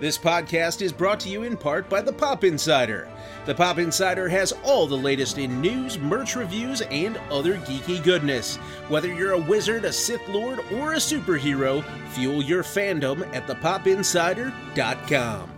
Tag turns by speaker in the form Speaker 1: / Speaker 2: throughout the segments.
Speaker 1: This podcast is brought to you in part by the Pop Insider. The Pop Insider has all the latest in news, merch reviews, and other geeky goodness. Whether you're a wizard, a Sith Lord, or a superhero, fuel your fandom at thepopinsider.com.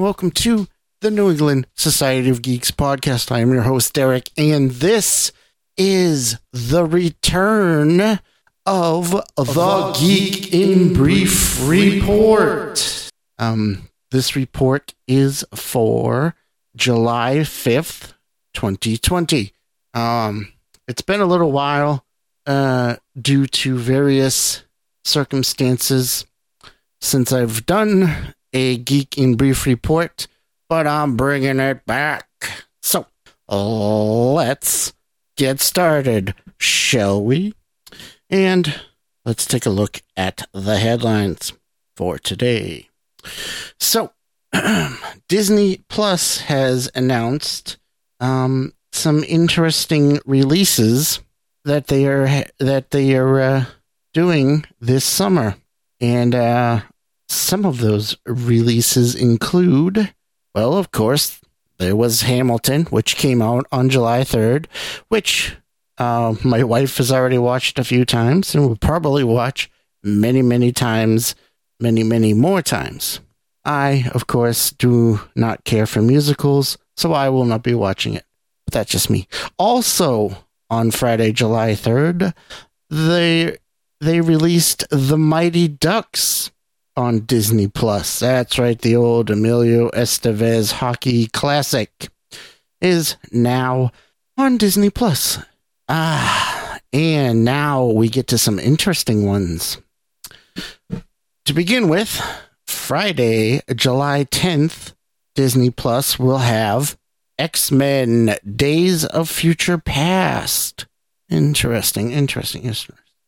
Speaker 2: and welcome to the New England Society of Geeks podcast. I am your host, Derrick, and this is the return of the Geek in Brief report. Um, this report is for July 5th, 2020. Um, it's been a little while uh, due to various circumstances since I've done a Geek in Brief report, but I'm bringing it back. So let's get started, shall we? And let's take a look at the headlines for today. So, Disney Plus has announced um, some interesting releases that they are that they are uh, doing this summer, and uh, some of those releases include, well, of course, there was Hamilton, which came out on July 3rd, which uh, my wife has already watched a few times and will probably watch many, many times, many, many more times. I, of course, do not care for musicals, so I will not be watching it. But that's just me. Also, on Friday, July 3rd, they they released The Mighty Ducks, on Disney Plus. That's right, the old Emilio Estevez hockey classic is now on Disney Plus. Ah, and now we get to some interesting ones. To begin with, Friday, July 10th, Disney Plus will have X-Men Days of Future Past. Interesting, interesting,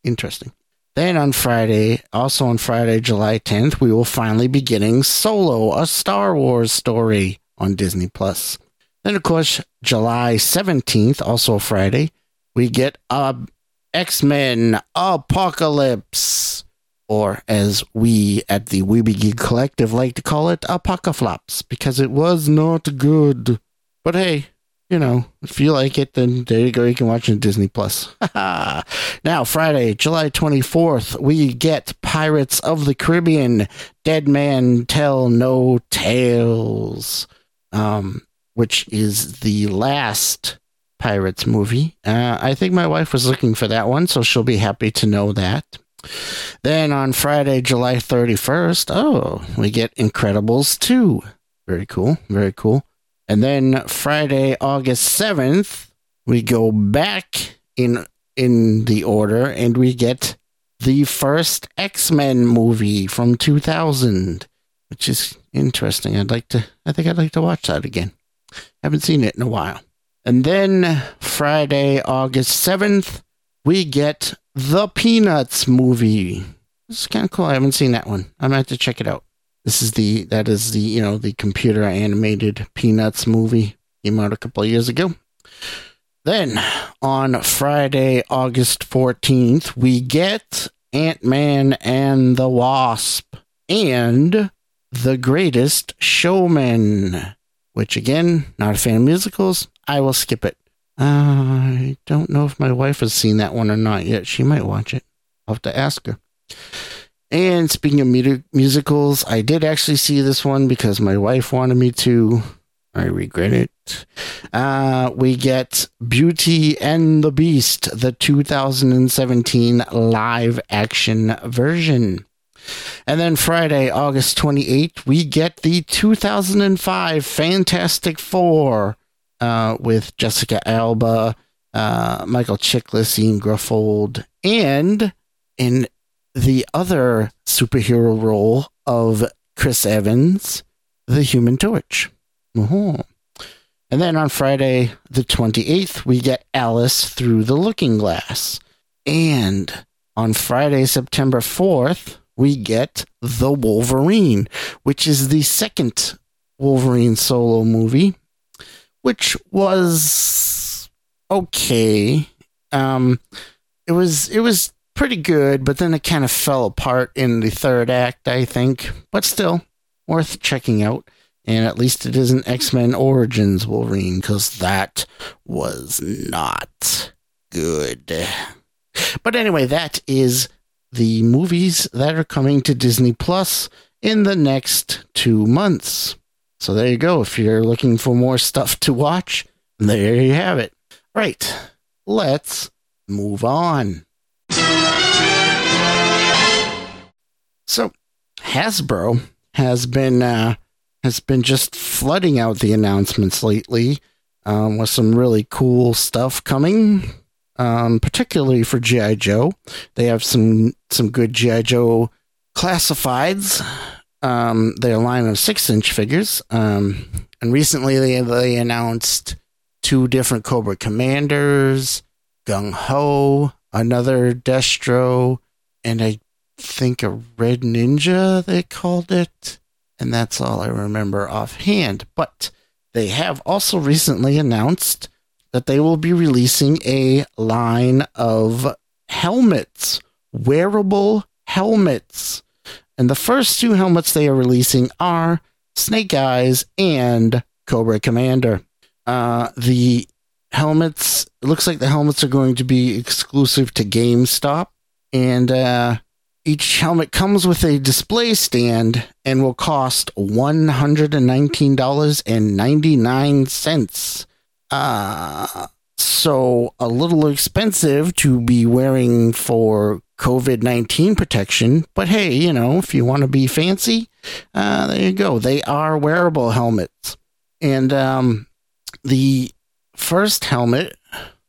Speaker 2: interesting. Then on Friday, also on Friday, July 10th, we will finally be getting Solo, a Star Wars story on Disney Plus. Then, of course, July 17th, also Friday, we get uh, X Men Apocalypse, or as we at the Weeby Geek Collective like to call it, Apocaflops, because it was not good. But hey, you know, if you like it, then there you go. You can watch it on Disney Plus. now, Friday, July 24th, we get Pirates of the Caribbean Dead Man Tell No Tales, um, which is the last Pirates movie. Uh, I think my wife was looking for that one, so she'll be happy to know that. Then on Friday, July 31st, oh, we get Incredibles 2. Very cool. Very cool. And then Friday, August 7th, we go back in in the order and we get the first X-Men movie from 2000, which is interesting. I'd like to I think I'd like to watch that again. Haven't seen it in a while. And then Friday, August 7th, we get the Peanuts movie. This is kind of cool. I haven't seen that one. I might have to check it out. This is the that is the you know the computer animated Peanuts movie came out a couple of years ago. Then on Friday, August 14th, we get Ant Man and the Wasp and The Greatest Showman, which again, not a fan of musicals. I will skip it. I don't know if my wife has seen that one or not yet. She might watch it. I'll have to ask her. And speaking of mu- musicals, I did actually see this one because my wife wanted me to. I regret it. Uh, we get Beauty and the Beast, the 2017 live action version. And then Friday, August 28th, we get the 2005 Fantastic Four uh, with Jessica Alba, uh, Michael Chiklis, Ian Gruffudd, and in the other superhero role of Chris Evans, the Human Torch. Uh-huh. And then on Friday, the 28th, we get Alice through the looking glass. And on Friday, September 4th, we get The Wolverine, which is the second Wolverine solo movie, which was okay. Um, it was it was pretty good, but then it kind of fell apart in the third act, I think. But still, worth checking out. And at least it isn't X Men Origins Wolverine, because that was not good. But anyway, that is the movies that are coming to Disney Plus in the next two months. So there you go. If you're looking for more stuff to watch, there you have it. Right. Let's move on. So Hasbro has been uh, has been just flooding out the announcements lately um, with some really cool stuff coming. Um, particularly for GI Joe, they have some some good GI Joe classifieds. Um, their line of six inch figures. Um, and recently they they announced two different Cobra Commanders, Gung Ho, another Destro, and I think a Red Ninja, they called it. And that's all I remember offhand. But they have also recently announced that they will be releasing a line of helmets, wearable helmets. And the first two helmets they are releasing are Snake Eyes and Cobra Commander. Uh, the helmets, it looks like the helmets are going to be exclusive to GameStop. And uh, each helmet comes with a display stand and will cost $119.99. Uh, so a little expensive to be wearing for COVID 19 protection. But hey, you know, if you want to be fancy, uh, there you go. They are wearable helmets. And um, the first helmet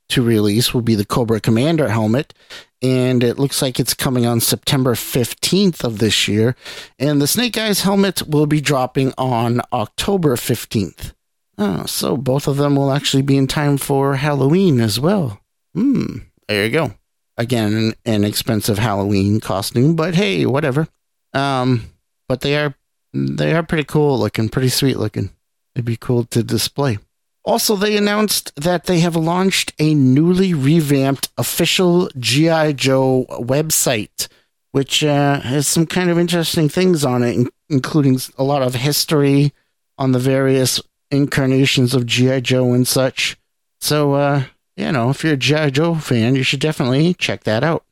Speaker 2: to release will be the Cobra Commander helmet and it looks like it's coming on September 15th of this year. And the Snake Eyes helmet will be dropping on October 15th. Oh, so both of them will actually be in time for Halloween as well. Hmm, there you go. Again, an, expensive Halloween costume, but hey, whatever. Um, but they are they are pretty cool looking, pretty sweet looking. It'd be cool to display. Also, they announced that they have launched a newly revamped official G.I. Joe website, which uh, has some kind of interesting things on it, including a lot of history on the various incarnations of G.I. Joe and such. So, uh, you know, if you're a G.I. Joe fan, you should definitely check that out.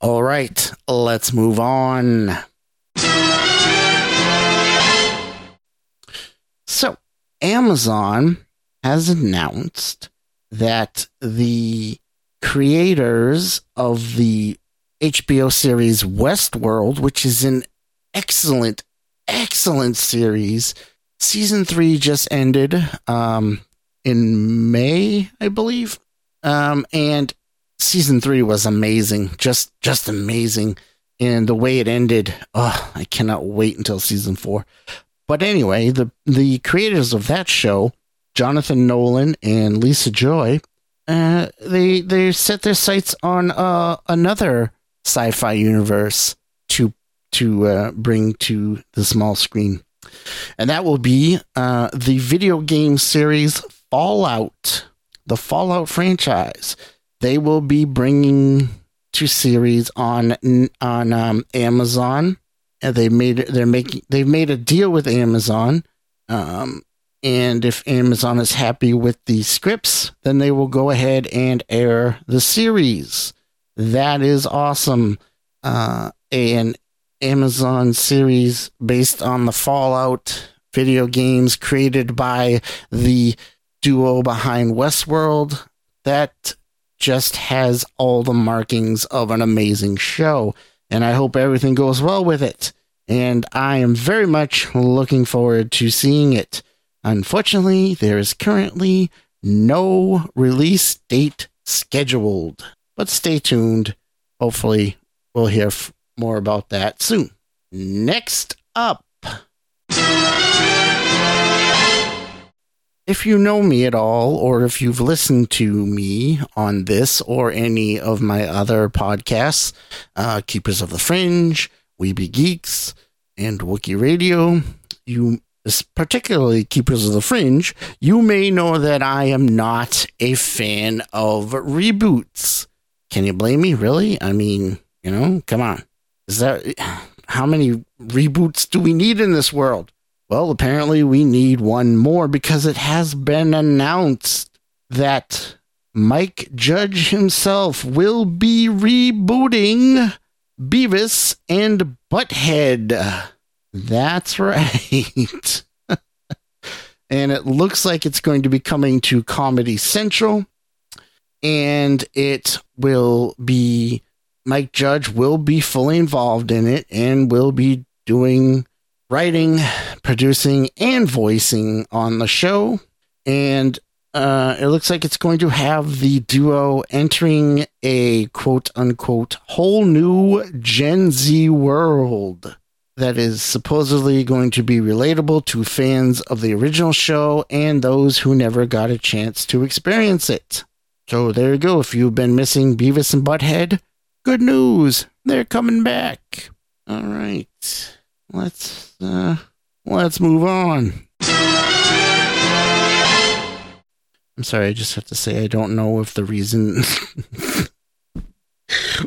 Speaker 2: All right, let's move on. Amazon has announced that the creators of the HBO series Westworld, which is an excellent, excellent series, season three just ended um, in May, I believe, um, and season three was amazing, just just amazing, and the way it ended, oh, I cannot wait until season four. But anyway, the the creators of that show Jonathan Nolan and Lisa Joy, uh, they they set their sights on uh, another sci-fi universe to to uh, bring to the small screen, and that will be uh, the video game series Fallout, the Fallout franchise. They will be bringing to series on on um, Amazon. And they made they're making they've made a deal with Amazon um, and if Amazon is happy with the scripts, then they will go ahead and air the series. That is awesome. Uh, an Amazon series based on the Fallout video games created by the duo behind Westworld. That just has all the markings of an amazing show. And I hope everything goes well with it. And I am very much looking forward to seeing it. Unfortunately, there is currently no release date scheduled, but stay tuned. Hopefully, we'll hear f- more about that soon. Next up. If you know me at all, or if you've listened to me on this or any of my other podcasts, uh, Keepers of the Fringe, Weeby Geeks, and Wookie Radio, you particularly Keepers of the Fringe, you may know that I am not a fan of reboots. Can you blame me? Really? I mean, you know, come on. Is that how many reboots do we need in this world? Well, apparently we need one more because it has been announced that Mike Judge himself will be rebooting Beavis and Butthead. That's right. and it looks like it's going to be coming to Comedy Central. And it will be, Mike Judge will be fully involved in it and will be doing writing, producing, and voicing on the show. And uh, it looks like it's going to have the duo entering a quote unquote whole new Gen Z world that is supposedly going to be relatable to fans of the original show and those who never got a chance to experience it. So there you go. If you've been missing Beavis and Butthead, good news. They're coming back. All right let's uh, let's move on. I'm sorry, I just have to say I don't know if the reason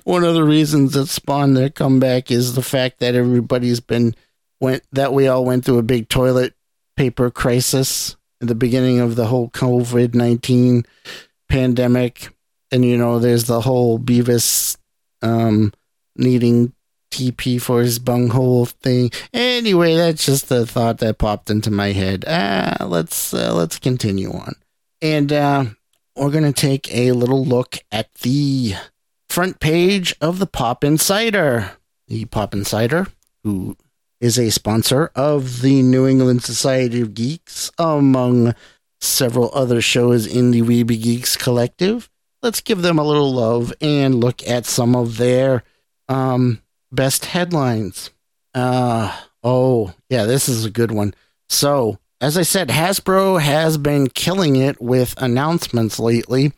Speaker 2: one of the reasons that spawned their comeback is the fact that everybody's been went that we all went through a big toilet paper crisis at the beginning of the whole COVID nineteen pandemic. And you know, there's the whole Beavis um, needing TP for his bunghole thing. Anyway, that's just the thought that popped into my head. Ah, let's uh, let's continue on, and uh, we're gonna take a little look at the front page of the Pop Insider. The Pop Insider, who is a sponsor of the New England Society of Geeks, among several other shows in the Weeby Geeks collective. Let's give them a little love and look at some of their um, best headlines. Uh, oh, yeah, this is a good one. So, as I said, Hasbro has been killing it with announcements lately.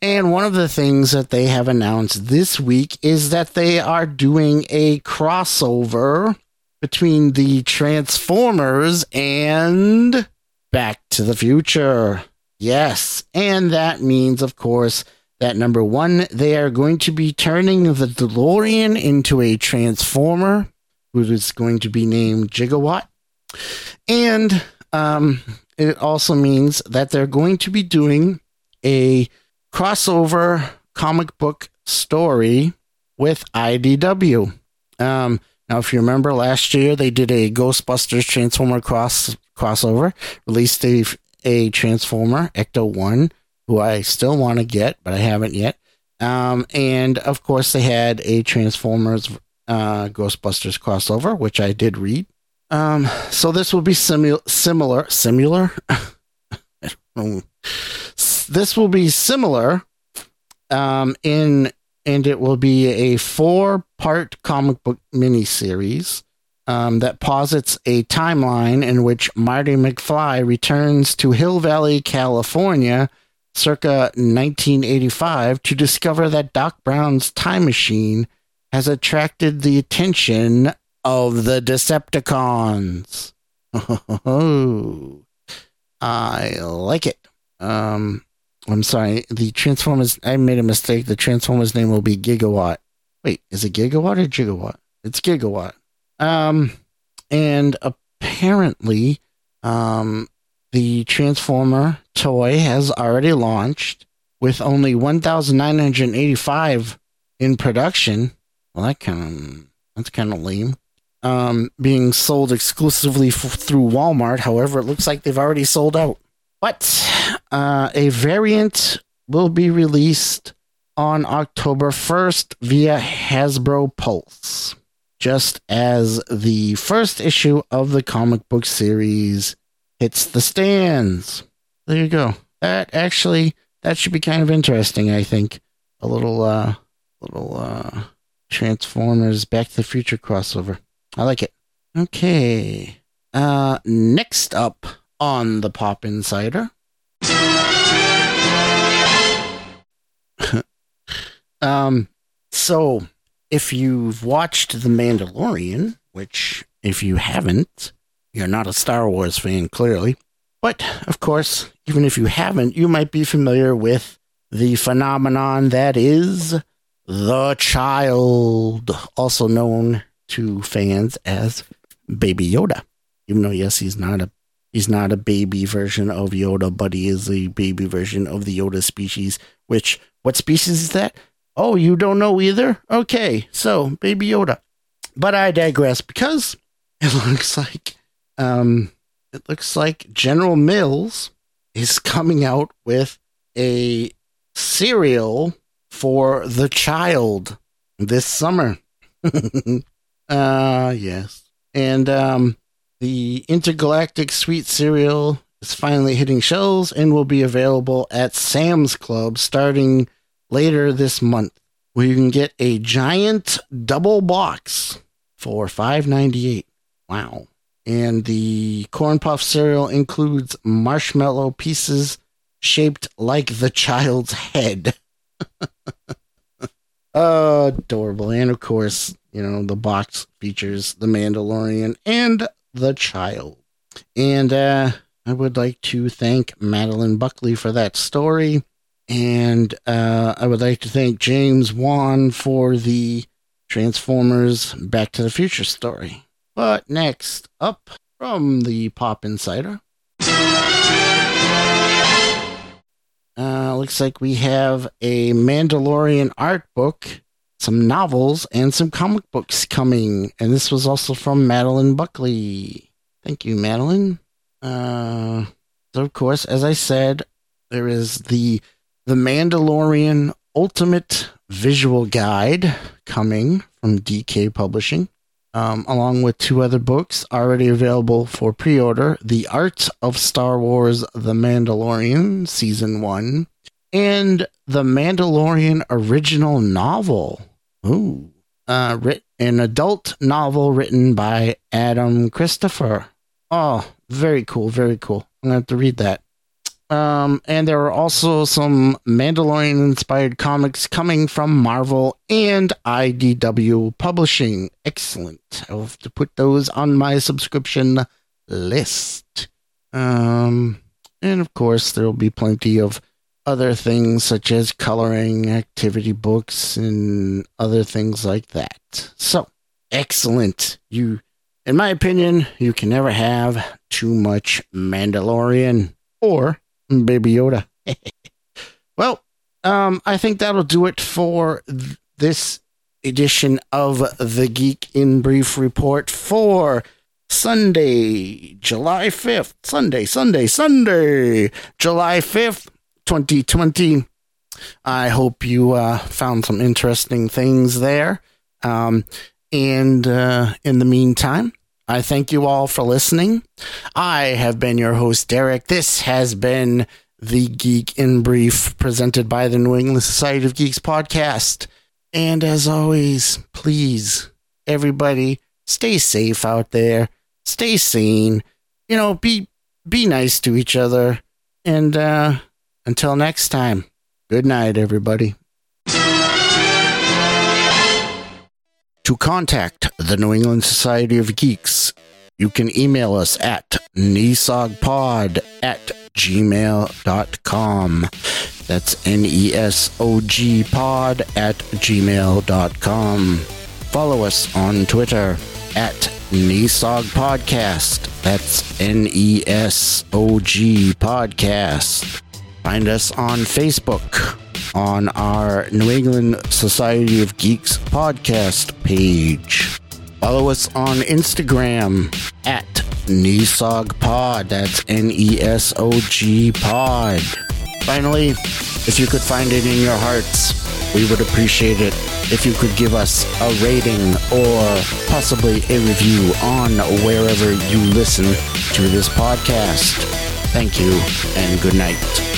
Speaker 2: And one of the things that they have announced this week is that they are doing a crossover between the Transformers and Back to the Future. Yes, and that means, of course, that number one, they are going to be turning the DeLorean into a transformer, who is going to be named Gigawatt. And um, it also means that they're going to be doing a crossover comic book story with IDW. Um, now, if you remember last year, they did a Ghostbusters Transformer cross crossover, released a, a Transformer Ecto 1 who I still want to get, but I haven't yet. Um, and of course, they had a Transformers uh, Ghostbusters crossover, which I did read. Um, so this will be simu- similar, similar. this will be similar um, in, and it will be a four-part comic book miniseries um, that posits a timeline in which Marty McFly returns to Hill Valley, California circa 1985 to discover that Doc Brown's time machine has attracted the attention of the Decepticons. Oh, I like it. Um, I'm sorry. The Transformers. I made a mistake. The Transformers name will be Gigawatt. Wait, is it Gigawatt or Gigawatt? It's Gigawatt. Um, and apparently, um, the Transformer toy has already launched with only 1,985 in production. Well, that kind of that's kind of lame. Um, being sold exclusively f- through Walmart. However, it looks like they've already sold out. But uh, a variant will be released on October 1st via Hasbro Pulse, just as the first issue of the comic book series hits the stands. There you go. That actually that should be kind of interesting, I think. A little uh little uh Transformers Back to the Future crossover. I like it. Okay. Uh, next up on the Pop Insider. um, so if you've watched The Mandalorian, which if you haven't, you're not a Star Wars fan, clearly. But of course, even if you haven't, you might be familiar with the phenomenon that is the child, also known to fans as Baby Yoda. Even though, yes, he's not a he's not a baby version of Yoda, but he is a baby version of the Yoda species. Which what species is that? Oh, you don't know either? Okay, so Baby Yoda. But I digress because it looks like um it looks like General Mills is coming out with a cereal for the child this summer. uh yes. And um the intergalactic sweet cereal is finally hitting shelves and will be available at Sam's Club starting later this month. Where you can get a giant double box for five ninety eight. Wow. And the corn puff cereal includes marshmallow pieces shaped like the child's head. adorable. And of course, you know, the box features the Mandalorian and the child. And uh, I would like to thank Madeline Buckley for that story. And uh, I would like to thank James Wan for the Transformers Back to the Future story. But next up from the Pop Insider. Uh, looks like we have a Mandalorian art book, some novels, and some comic books coming. And this was also from Madeline Buckley. Thank you, Madeline. Uh, so of course, as I said, there is the the Mandalorian Ultimate Visual Guide coming from DK Publishing, um, along with two other books already available for pre order The Art of Star Wars The Mandalorian, Season 1, and The Mandalorian Original Novel. Ooh. Uh, writ- an adult novel written by Adam Christopher. Oh, very cool, very cool. I'm going to have to read that. Um, and there are also some Mandalorian inspired comics coming from Marvel and IDW Publishing. Excellent. I'll have to put those on my subscription list. Um, and of course, there will be plenty of other things such as coloring, activity books, and other things like that. So, excellent. You, in my opinion, you can never have too much Mandalorian or Baby Yoda. well, um, I think that'll do it for th- this edition of the Geek in Brief report for Sunday, July 5th. Sunday, Sunday, Sunday, July 5th, 2020. I hope you uh, found some interesting things there. Um, and uh, in the meantime, I thank you all for listening. I have been your host, Derrick. This has been the Geek in Brief presented by the New England Society of Geeks podcast. And as always, please, everybody, stay safe out there. Stay sane. You know, be be nice to each other. And uh, until next time, good night, everybody. To contact the New England Society of Geeks, you can email us at nesogpod at gmail.com. That's N E S O G pod at gmail.com. Follow us on Twitter at Nesog Podcast. That's N E S O G Podcast. Find us on Facebook on our New England Society of Geeks podcast page. Follow us on Instagram at NESOG That's N E S O G Pod. Finally, if you could find it in your hearts, we would appreciate it if you could give us a rating or possibly a review on wherever you listen to this podcast. Thank you and good night.